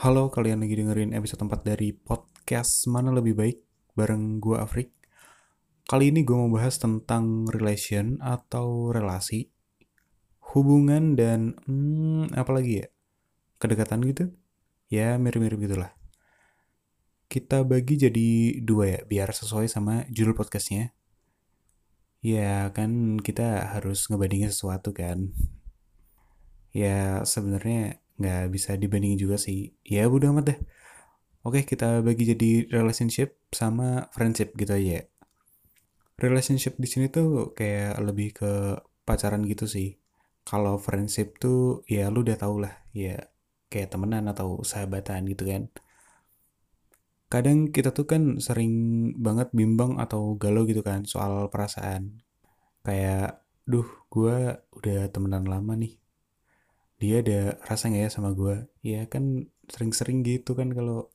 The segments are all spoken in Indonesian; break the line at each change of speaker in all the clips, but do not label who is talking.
Halo, kalian lagi dengerin episode 4 dari podcast Mana Lebih Baik bareng gue Afrik. Kali ini gue mau bahas tentang relation atau relasi, hubungan dan hmm, apa lagi ya? Kedekatan gitu? Ya, mirip-mirip gitulah. Kita bagi jadi dua ya, biar sesuai sama judul podcastnya. Ya kan kita harus ngebandingin sesuatu kan. Ya sebenarnya nggak bisa dibandingin juga sih. Ya udah amat deh. Oke, kita bagi jadi relationship sama friendship gitu aja ya. Relationship di sini tuh kayak lebih ke pacaran gitu sih. Kalau friendship tuh ya lu udah tau lah, ya kayak temenan atau sahabatan gitu kan. Kadang kita tuh kan sering banget bimbang atau galau gitu kan soal perasaan. Kayak, duh, gue udah temenan lama nih dia ada rasa nggak ya sama gue ya kan sering-sering gitu kan kalau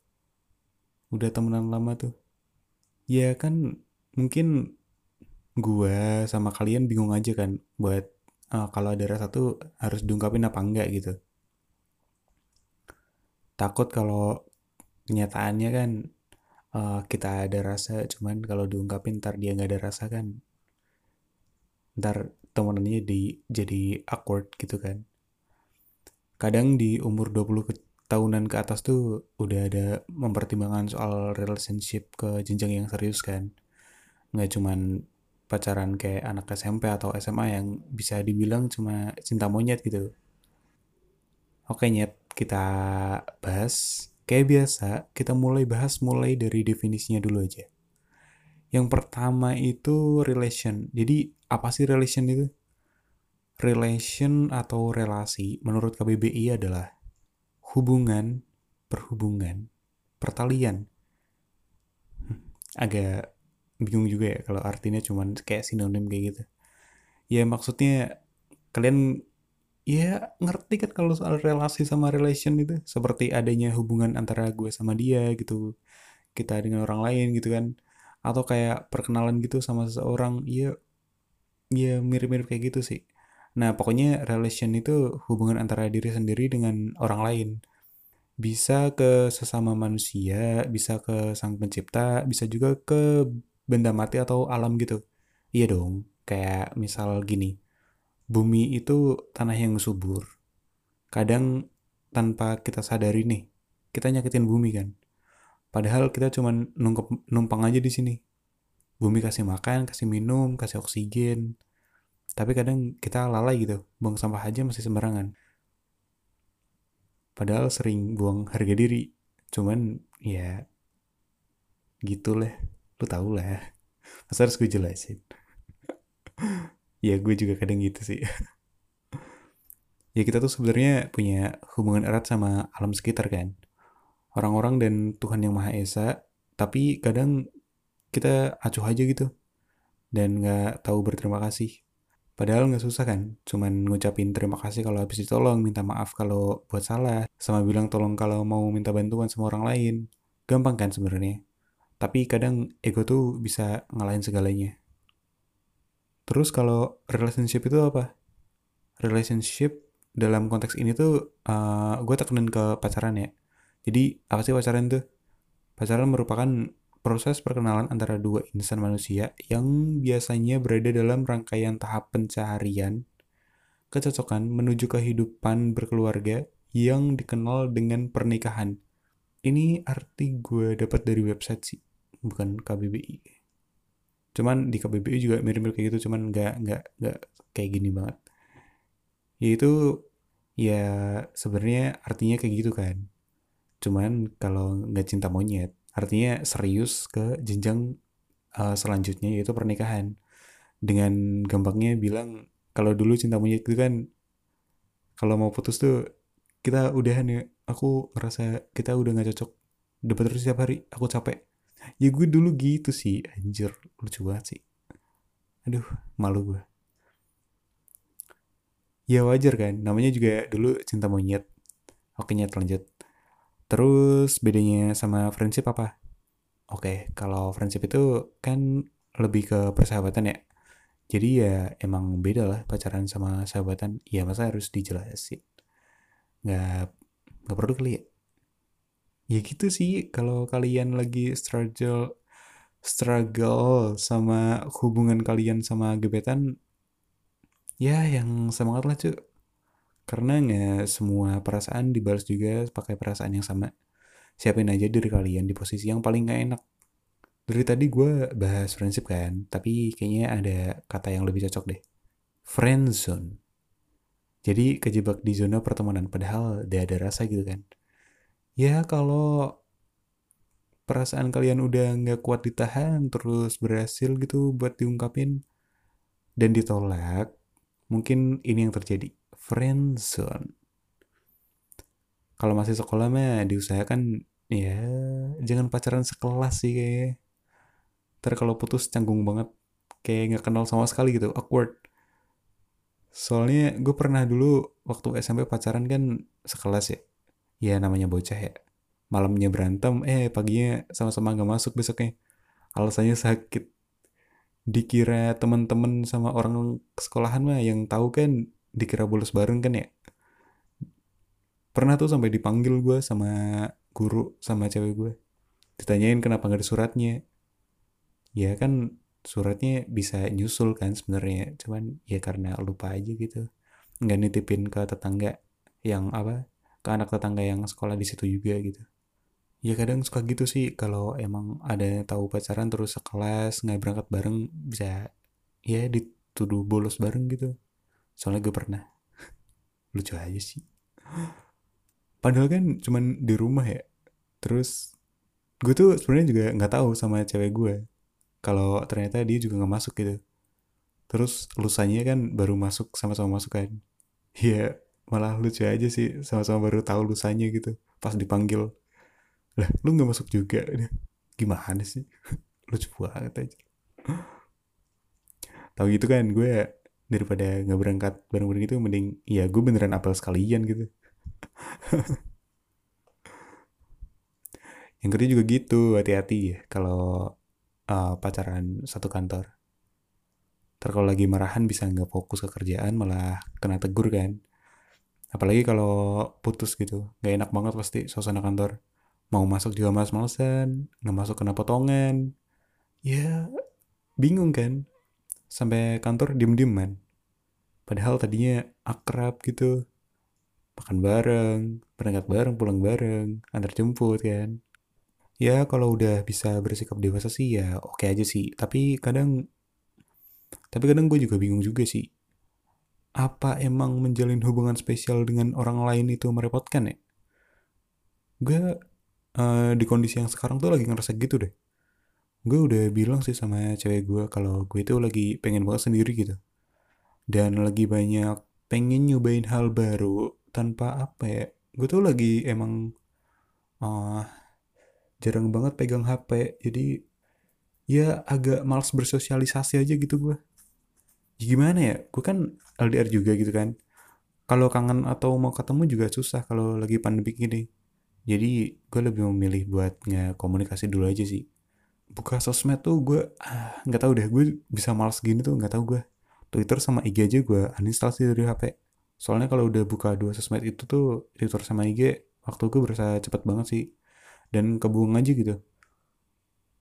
udah temenan lama tuh. Ya kan mungkin gue sama kalian bingung aja kan buat uh, kalau ada rasa tuh harus diungkapin apa enggak gitu. Takut kalau kenyataannya kan uh, kita ada rasa cuman kalau diungkapin ntar dia nggak ada rasa kan. Ntar temenannya di jadi awkward gitu kan kadang di umur 20 ke, tahunan ke atas tuh udah ada mempertimbangkan soal relationship ke jenjang yang serius kan. Nggak cuman pacaran kayak anak SMP atau SMA yang bisa dibilang cuma cinta monyet gitu. Oke nyet kita bahas. Kayak biasa kita mulai bahas mulai dari definisinya dulu aja. Yang pertama itu relation. Jadi apa sih relation itu relation atau relasi menurut KBBI adalah hubungan, perhubungan, pertalian. Agak bingung juga ya kalau artinya cuman kayak sinonim kayak gitu. Ya maksudnya kalian ya ngerti kan kalau soal relasi sama relation itu seperti adanya hubungan antara gue sama dia gitu kita dengan orang lain gitu kan atau kayak perkenalan gitu sama seseorang ya ya mirip-mirip kayak gitu sih Nah, pokoknya relation itu hubungan antara diri sendiri dengan orang lain. Bisa ke sesama manusia, bisa ke sang pencipta, bisa juga ke benda mati atau alam gitu. Iya dong, kayak misal gini. Bumi itu tanah yang subur. Kadang tanpa kita sadari nih, kita nyakitin bumi kan. Padahal kita cuma numpang aja di sini. Bumi kasih makan, kasih minum, kasih oksigen, tapi kadang kita lalai gitu buang sampah aja masih sembarangan. Padahal sering buang harga diri cuman ya gitu lah lu tau lah. Masa harus gue jelasin? Ya gue juga kadang gitu sih. Ya kita tuh sebenarnya punya hubungan erat sama alam sekitar kan. Orang-orang dan Tuhan yang Maha Esa tapi kadang kita acuh aja gitu. Dan nggak tahu berterima kasih Padahal nggak susah kan, cuman ngucapin terima kasih kalau habis ditolong, minta maaf kalau buat salah, sama bilang tolong kalau mau minta bantuan sama orang lain. Gampang kan sebenarnya. Tapi kadang ego tuh bisa ngalahin segalanya. Terus kalau relationship itu apa? Relationship dalam konteks ini tuh uh, gue tekenin ke pacaran ya. Jadi apa sih pacaran tuh? Pacaran merupakan proses perkenalan antara dua insan manusia yang biasanya berada dalam rangkaian tahap pencarian kecocokan menuju kehidupan berkeluarga yang dikenal dengan pernikahan. Ini arti gue dapat dari website sih, bukan KBBI. Cuman di KBBI juga mirip-mirip kayak gitu, cuman nggak nggak nggak kayak gini banget. Yaitu ya sebenarnya artinya kayak gitu kan. Cuman kalau nggak cinta monyet, artinya serius ke jenjang uh, selanjutnya yaitu pernikahan. Dengan gampangnya bilang kalau dulu cinta monyet itu kan kalau mau putus tuh kita udahan ya. Aku ngerasa kita udah nggak cocok. Debat terus setiap hari. Aku capek. Ya gue dulu gitu sih. Anjir lucu banget sih. Aduh malu gue. Ya wajar kan. Namanya juga dulu cinta monyet. Oke nyet lanjut Terus bedanya sama friendship apa? Oke, kalau friendship itu kan lebih ke persahabatan ya. Jadi ya emang beda lah pacaran sama sahabatan. Ya masa harus dijelasin. Nggak, nggak perlu kali ya. ya gitu sih kalau kalian lagi struggle struggle sama hubungan kalian sama gebetan ya yang semangat lah cuy karena nggak semua perasaan dibalas juga pakai perasaan yang sama. Siapin aja diri kalian di posisi yang paling gak enak. Dari tadi gue bahas friendship kan tapi kayaknya ada kata yang lebih cocok deh. Friend zone. Jadi kejebak di zona pertemanan padahal dia ada rasa gitu kan. Ya kalau perasaan kalian udah nggak kuat ditahan terus berhasil gitu buat diungkapin dan ditolak mungkin ini yang terjadi friend zone. Kalau masih sekolah mah diusahakan ya jangan pacaran sekelas sih kayaknya. Ntar kalau putus canggung banget kayak nggak kenal sama sekali gitu awkward. Soalnya gue pernah dulu waktu SMP pacaran kan sekelas ya. Ya namanya bocah ya. Malamnya berantem eh paginya sama-sama nggak masuk besoknya. Alasannya sakit. Dikira teman-teman sama orang sekolahan mah yang tahu kan dikira bolos bareng kan ya? Pernah tuh sampai dipanggil gue sama guru sama cewek gue ditanyain kenapa nggak ada suratnya. Ya kan suratnya bisa nyusul kan sebenarnya cuman ya karena lupa aja gitu. Nggak nitipin ke tetangga yang apa ke anak tetangga yang sekolah di situ juga gitu. Ya kadang suka gitu sih kalau emang ada tahu pacaran terus sekelas nggak berangkat bareng bisa ya dituduh bolos bareng gitu soalnya gue pernah. Lucu aja sih. Padahal kan cuman di rumah ya. Terus gue tuh sebenarnya juga nggak tahu sama cewek gue kalau ternyata dia juga nggak masuk gitu. Terus lusanya kan baru masuk sama-sama masuk kan. Ya malah lucu aja sih. Sama-sama baru tahu lusanya gitu pas dipanggil. Lah lu nggak masuk juga? Gimana sih? Lucu banget aja. Tahu gitu kan gue daripada nggak berangkat bareng-bareng gitu mending ya gue beneran apel sekalian gitu yang kedua juga gitu hati-hati ya kalau uh, pacaran satu kantor. Ntar kalau lagi marahan bisa nggak fokus ke kerjaan malah kena tegur kan. Apalagi kalau putus gitu, nggak enak banget pasti suasana kantor. Mau masuk juga males-malesan, nggak masuk kena potongan. Ya bingung kan. Sampai kantor diem-dieman. Padahal tadinya akrab gitu. Makan bareng, berangkat bareng, pulang bareng, antar jemput kan. Ya kalau udah bisa bersikap dewasa sih ya oke aja sih. Tapi kadang tapi kadang gue juga bingung juga sih. Apa emang menjalin hubungan spesial dengan orang lain itu merepotkan ya? Gue uh, di kondisi yang sekarang tuh lagi ngerasa gitu deh gue udah bilang sih sama cewek gue kalau gue itu lagi pengen banget sendiri gitu. Dan lagi banyak pengen nyobain hal baru tanpa apa ya. Gue tuh lagi emang uh, jarang banget pegang HP jadi ya agak males bersosialisasi aja gitu gue. Ya gimana ya? Gue kan LDR juga gitu kan. Kalau kangen atau mau ketemu juga susah kalau lagi pandemi gini. Jadi gue lebih memilih buat nggak komunikasi dulu aja sih buka sosmed tuh gue ah, nggak tahu deh gue bisa males gini tuh nggak tahu gue. Twitter sama IG aja gue uninstall sih dari HP soalnya kalau udah buka dua sosmed itu tuh Twitter sama IG waktu gue berasa cepet banget sih. Dan kebuang aja gitu.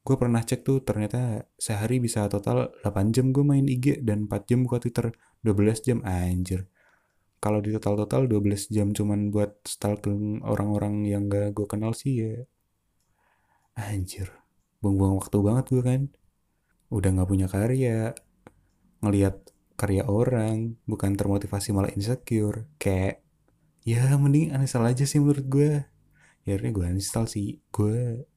Gue pernah cek tuh ternyata sehari bisa total 8 jam gue main IG dan 4 jam buka Twitter. 12 jam anjir. Kalau di total-total 12 jam cuman buat stalking orang-orang yang gak gue kenal sih ya. Anjir buang-buang waktu banget gue kan. Udah gak punya karya ngelihat karya orang bukan termotivasi malah insecure. Kayak ya mending uninstall aja sih menurut gue ya akhirnya gue uninstall sih. Gue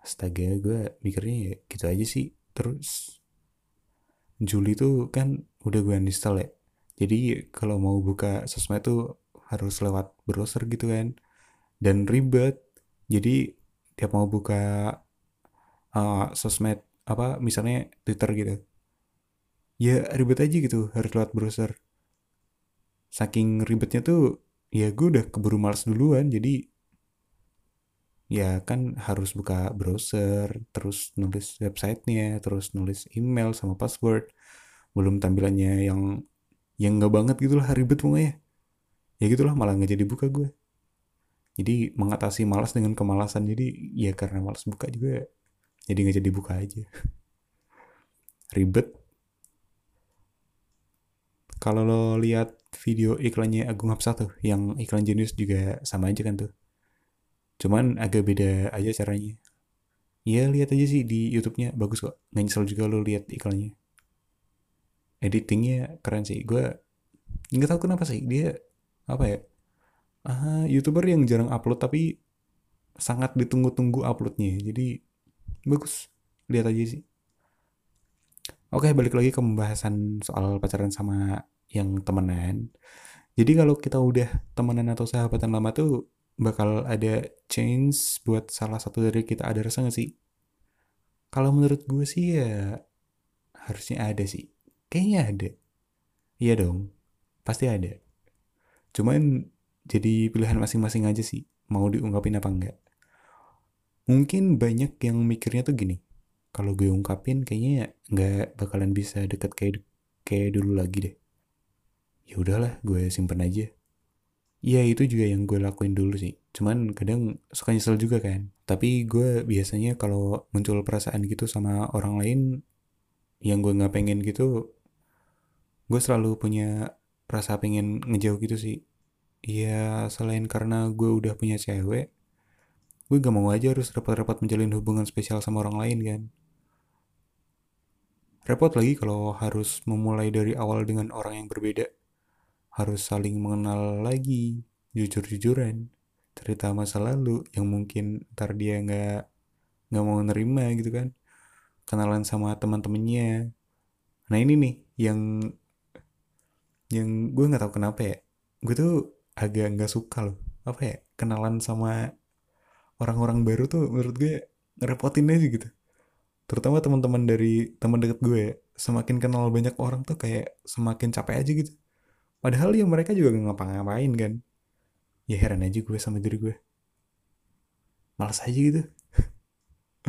astaga gue mikirnya ya gitu aja sih. Terus Juli tuh kan udah gue uninstall ya. Jadi kalau mau buka sosmed tuh harus lewat browser gitu kan. Dan ribet. Jadi tiap mau buka uh, sosmed apa misalnya Twitter gitu ya ribet aja gitu harus lewat browser saking ribetnya tuh ya gue udah keburu males duluan jadi ya kan harus buka browser, terus nulis websitenya, terus nulis email sama password, belum tampilannya yang yang nggak banget gitu lah ribet pokoknya. Ya gitulah malah nggak jadi buka gue. jadi mengatasi malas dengan kemalasan jadi ya karena malas buka juga jadi nggak jadi buka aja. Ribet. Kalau lo lihat video iklannya Agung Hapsah tuh yang iklan jenius juga sama aja kan tuh. Cuman agak beda aja caranya. Ya lihat aja sih di YouTube-nya. Bagus kok. Nggak nyesel juga lo lihat iklannya. Editingnya keren sih. Gue nggak tahu kenapa sih dia apa ya ah, youtuber yang jarang upload tapi sangat ditunggu-tunggu uploadnya. Jadi bagus. Lihat aja sih. Oke balik lagi ke pembahasan soal pacaran sama yang temenan. Jadi kalau kita udah temenan atau sahabatan lama tuh bakal ada change buat salah satu dari kita. Ada rasa gak sih? Kalau menurut gue sih ya harusnya ada sih. Kayaknya ada. Iya dong. Pasti ada. Cuman jadi pilihan masing-masing aja sih. Mau diungkapin apa enggak mungkin banyak yang mikirnya tuh gini kalau gue ungkapin kayaknya nggak bakalan bisa deket kayak kayak dulu lagi deh. Ya udahlah gue simpen aja. Iya itu juga yang gue lakuin dulu sih. Cuman kadang suka nyesel juga kan. Tapi gue biasanya kalau muncul perasaan gitu sama orang lain yang gue nggak pengen gitu gue selalu punya rasa pengen ngejauh gitu sih. Iya selain karena gue udah punya cewek gue gak mau aja harus repot-repot menjalin hubungan spesial sama orang lain kan? Repot lagi kalau harus memulai dari awal dengan orang yang berbeda. Harus saling mengenal lagi jujur-jujuran cerita masa lalu yang mungkin ntar dia nggak nggak mau nerima gitu kan. Kenalan sama teman-temannya. Nah ini nih yang yang gue nggak tahu kenapa ya. Gue tuh agak nggak suka loh. Apa ya? Kenalan sama orang-orang baru tuh menurut gue ngerepotin aja gitu terutama teman-teman dari teman deket gue ya. semakin kenal banyak orang tuh kayak semakin capek aja gitu Padahal ya mereka juga gak ngapa-ngapain kan. Ya heran aja gue sama diri gue. Males aja gitu.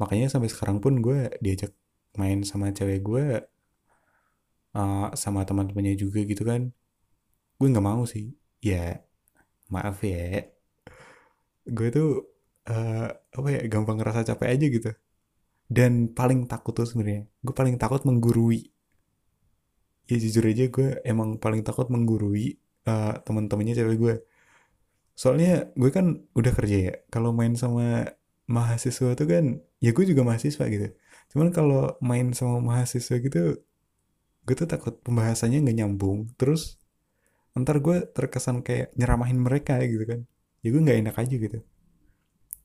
Makanya sampai sekarang pun gue diajak main sama cewek gue. Uh, sama teman-temannya juga gitu kan. Gue gak mau sih. Ya maaf ya. Gue tuh uh, apa ya gampang ngerasa capek aja gitu. Dan paling takut tuh sebenarnya. Gue paling takut menggurui ya jujur aja gue emang paling takut menggurui uh, teman-temannya cewek gue soalnya gue kan udah kerja ya kalau main sama mahasiswa tuh kan ya gue juga mahasiswa gitu cuman kalau main sama mahasiswa gitu gue tuh takut pembahasannya nggak nyambung terus ntar gue terkesan kayak nyeramahin mereka gitu kan ya gue nggak enak aja gitu.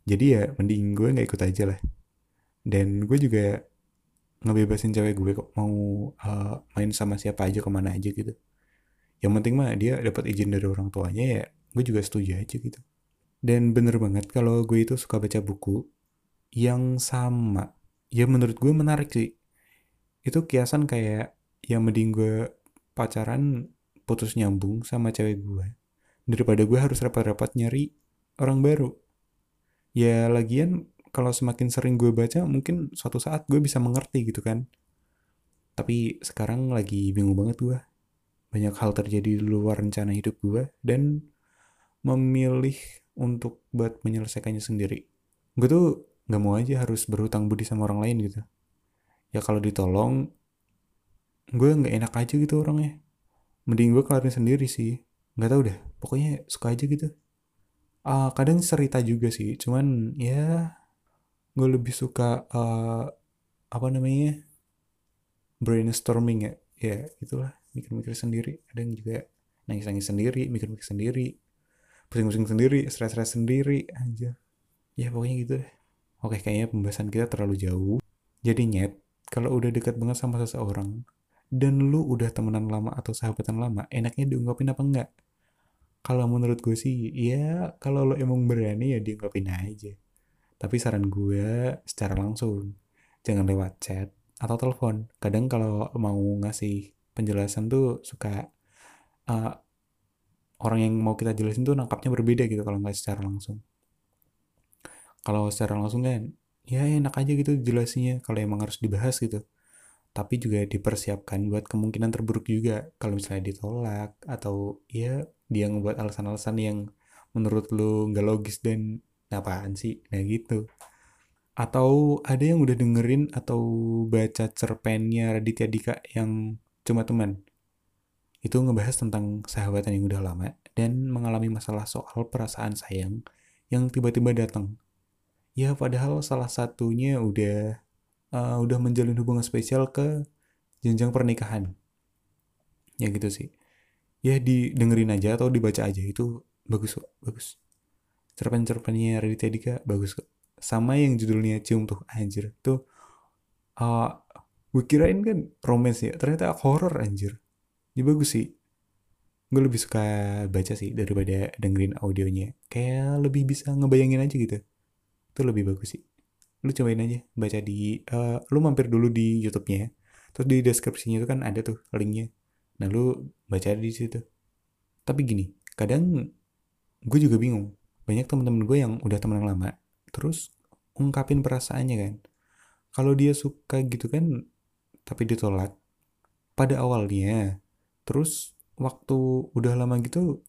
Jadi ya mending gue nggak ikut aja lah. Dan gue juga ngebebasin cewek gue kok mau uh, main sama siapa aja ke mana aja gitu. Yang penting mah dia dapat izin dari orang tuanya ya gue juga setuju aja gitu. Dan bener banget kalau gue itu suka baca buku yang sama. Ya menurut gue menarik sih. Itu kiasan kayak yang mending gue pacaran putus nyambung sama cewek gue daripada gue harus repot-repot nyari orang baru. Ya lagian kalau semakin sering gue baca mungkin suatu saat gue bisa mengerti gitu kan. Tapi sekarang lagi bingung banget gue. Banyak hal terjadi di luar rencana hidup gue dan memilih untuk buat menyelesaikannya sendiri. Gue tuh nggak mau aja harus berhutang budi sama orang lain gitu. Ya kalau ditolong gue nggak enak aja gitu orangnya. Mending gue kelarin sendiri sih nggak tahu deh pokoknya suka aja gitu. Uh, kadang cerita juga sih cuman ya gue lebih suka uh, apa namanya brainstorming ya. Ya itulah mikir-mikir sendiri. Ada yang juga nangis-nangis sendiri mikir-mikir sendiri pusing-pusing sendiri stres-stres sendiri aja ya pokoknya gitu deh. Oke kayaknya pembahasan kita terlalu jauh. Jadi nyet kalau udah dekat banget sama seseorang dan lu udah temenan lama atau sahabatan lama enaknya diungkapin apa enggak kalau menurut gue sih ya kalau lo emang berani ya diungkapin aja tapi saran gue secara langsung, jangan lewat chat atau telepon. Kadang kalau mau ngasih penjelasan tuh suka uh, orang yang mau kita jelasin tuh nangkapnya berbeda gitu kalau nggak secara langsung. Kalau secara langsung kan, ya enak aja gitu jelasinya kalau emang harus dibahas gitu. Tapi juga dipersiapkan buat kemungkinan terburuk juga kalau misalnya ditolak atau ya dia ngebuat alasan-alasan yang menurut lu nggak logis dan apaan sih? Nah gitu. Atau ada yang udah dengerin atau baca cerpennya Raditya Dika yang cuma teman? Itu ngebahas tentang sahabatan yang udah lama dan mengalami masalah soal perasaan sayang yang tiba-tiba datang. Ya padahal salah satunya udah uh, udah menjalin hubungan spesial ke jenjang pernikahan. Ya gitu sih ya didengerin aja atau dibaca aja. Itu bagus kok bagus. Cerpen-cerpennya Raditya Dika bagus kok. Sama yang judulnya cium tuh anjir. Tuh uh, gue kirain kan romance ya. Ternyata horror anjir. Ya bagus sih. Gue lebih suka baca sih daripada dengerin audionya. Kayak lebih bisa ngebayangin aja gitu. Itu lebih bagus sih. Lu cobain aja baca di uh, lu mampir dulu di YouTube-nya. Terus di deskripsinya itu kan ada tuh linknya nah lu baca di situ. Tapi gini kadang gue juga bingung. Banyak teman-teman gue yang udah teman lama terus ungkapin perasaannya kan. Kalau dia suka gitu kan tapi ditolak pada awalnya terus waktu udah lama gitu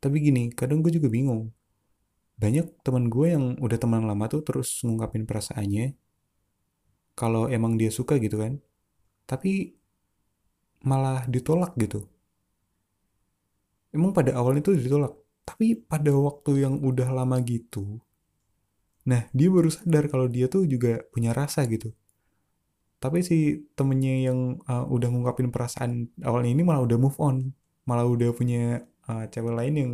tapi gini kadang gue juga bingung. Banyak teman gue yang udah teman lama tuh terus ngungkapin perasaannya kalau emang dia suka gitu kan tapi malah ditolak gitu. Emang pada awal itu ditolak. Tapi pada waktu yang udah lama gitu nah dia baru sadar kalau dia tuh juga punya rasa gitu. Tapi si temennya yang uh, udah ngungkapin perasaan awalnya ini malah udah move on. Malah udah punya uh, cewek lain yang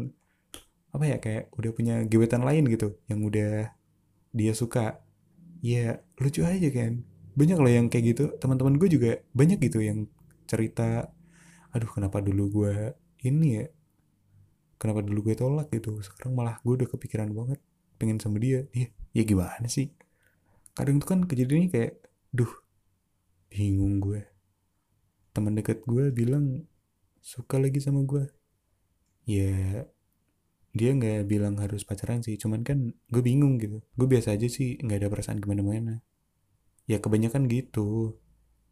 apa ya kayak udah punya gebetan lain gitu yang udah dia suka. Ya lucu aja kan banyak loh yang kayak gitu. Teman-teman gue juga banyak gitu yang cerita aduh kenapa dulu gue ini ya? Kenapa dulu gue tolak gitu? Sekarang malah gue udah kepikiran banget pengen sama dia. Ya ya gimana sih? Kadang tuh kan kejadiannya kayak duh bingung gue. Teman dekat gue bilang suka lagi sama gue. Ya dia nggak bilang harus pacaran sih cuman kan gue bingung gitu. Gue biasa aja sih nggak ada perasaan gimana-mana ya kebanyakan gitu.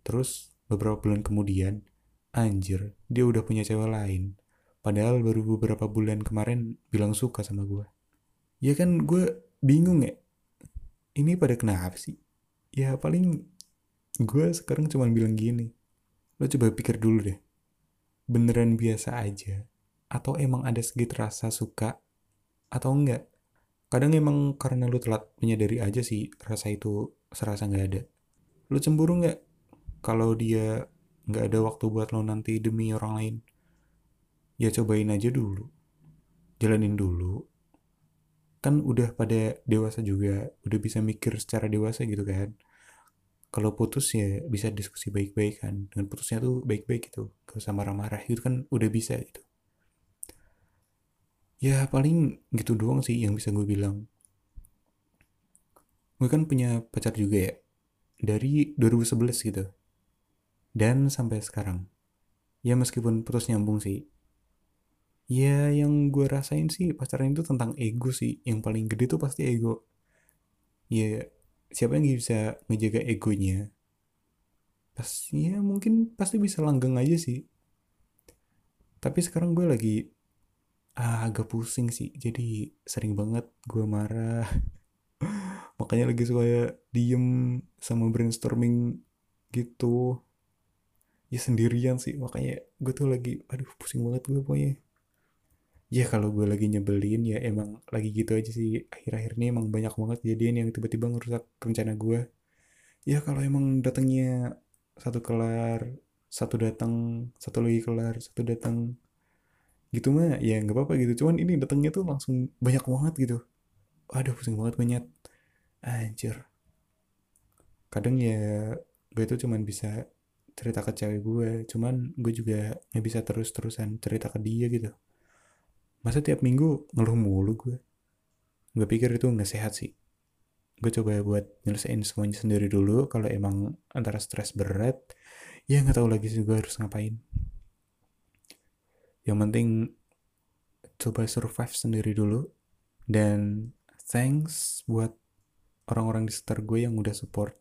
Terus beberapa bulan kemudian anjir dia udah punya cewek lain. Padahal baru beberapa bulan kemarin bilang suka sama gue ya kan gue bingung ya. Ini pada kenapa sih? Ya paling gue sekarang cuma bilang gini lo coba pikir dulu deh. Beneran biasa aja? Atau emang ada sedikit rasa suka? Atau enggak kadang emang karena lu telat menyadari aja sih rasa itu serasa nggak ada. Lu cemburu nggak kalau dia nggak ada waktu buat lo nanti demi orang lain? Ya cobain aja dulu. Jalanin dulu. Kan udah pada dewasa juga udah bisa mikir secara dewasa gitu kan. Kalau putus ya bisa diskusi baik-baik kan. Dengan putusnya tuh baik-baik gitu. Gak usah marah-marah. Itu kan udah bisa gitu ya paling gitu doang sih yang bisa gue bilang. Gue kan punya pacar juga ya dari 2011 gitu. Dan sampai sekarang. Ya meskipun putus nyambung sih. Ya yang gue rasain sih pacaran itu tentang ego sih. Yang paling gede tuh pasti ego. Ya siapa yang bisa ngejaga egonya? Pas ya mungkin pasti bisa langgeng aja sih. Tapi sekarang gue lagi ah, agak pusing sih. Jadi sering banget gue marah. Makanya lagi suka diem sama brainstorming gitu. Ya sendirian sih. Makanya gue tuh lagi aduh pusing banget gue pokoknya. Ya kalau gue lagi nyebelin ya emang lagi gitu aja sih. Akhir-akhir ini emang banyak banget kejadian yang tiba-tiba ngerusak rencana gue ya kalau emang datangnya satu kelar satu datang satu lagi kelar satu datang gitu mah ya nggak apa-apa gitu. Cuman ini datangnya tuh langsung banyak banget gitu. Aduh pusing banget banyak anjir. Kadang ya gue tuh cuman bisa cerita ke cewek gue. Cuman gue juga nggak bisa terus-terusan cerita ke dia gitu. Masa tiap minggu ngeluh mulu gue? Gue pikir itu nggak sehat sih. Gue coba buat nyelesain semuanya sendiri dulu. Kalau emang antara stres berat ya nggak tahu lagi sih gue harus ngapain yang penting coba survive sendiri dulu. Dan thanks buat orang-orang di sekitar gue yang udah support.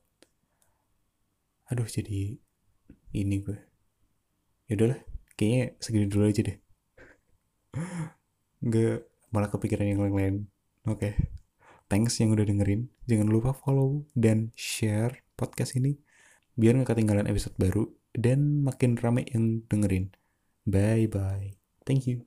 Aduh jadi ini gue. Yaudahlah kayaknya segini dulu aja deh. Nggak malah kepikiran yang lain-lain. Oke. Okay. thanks yang udah dengerin. Jangan lupa follow dan share podcast ini biar nggak ketinggalan episode baru dan makin rame yang dengerin bye bye. Thank you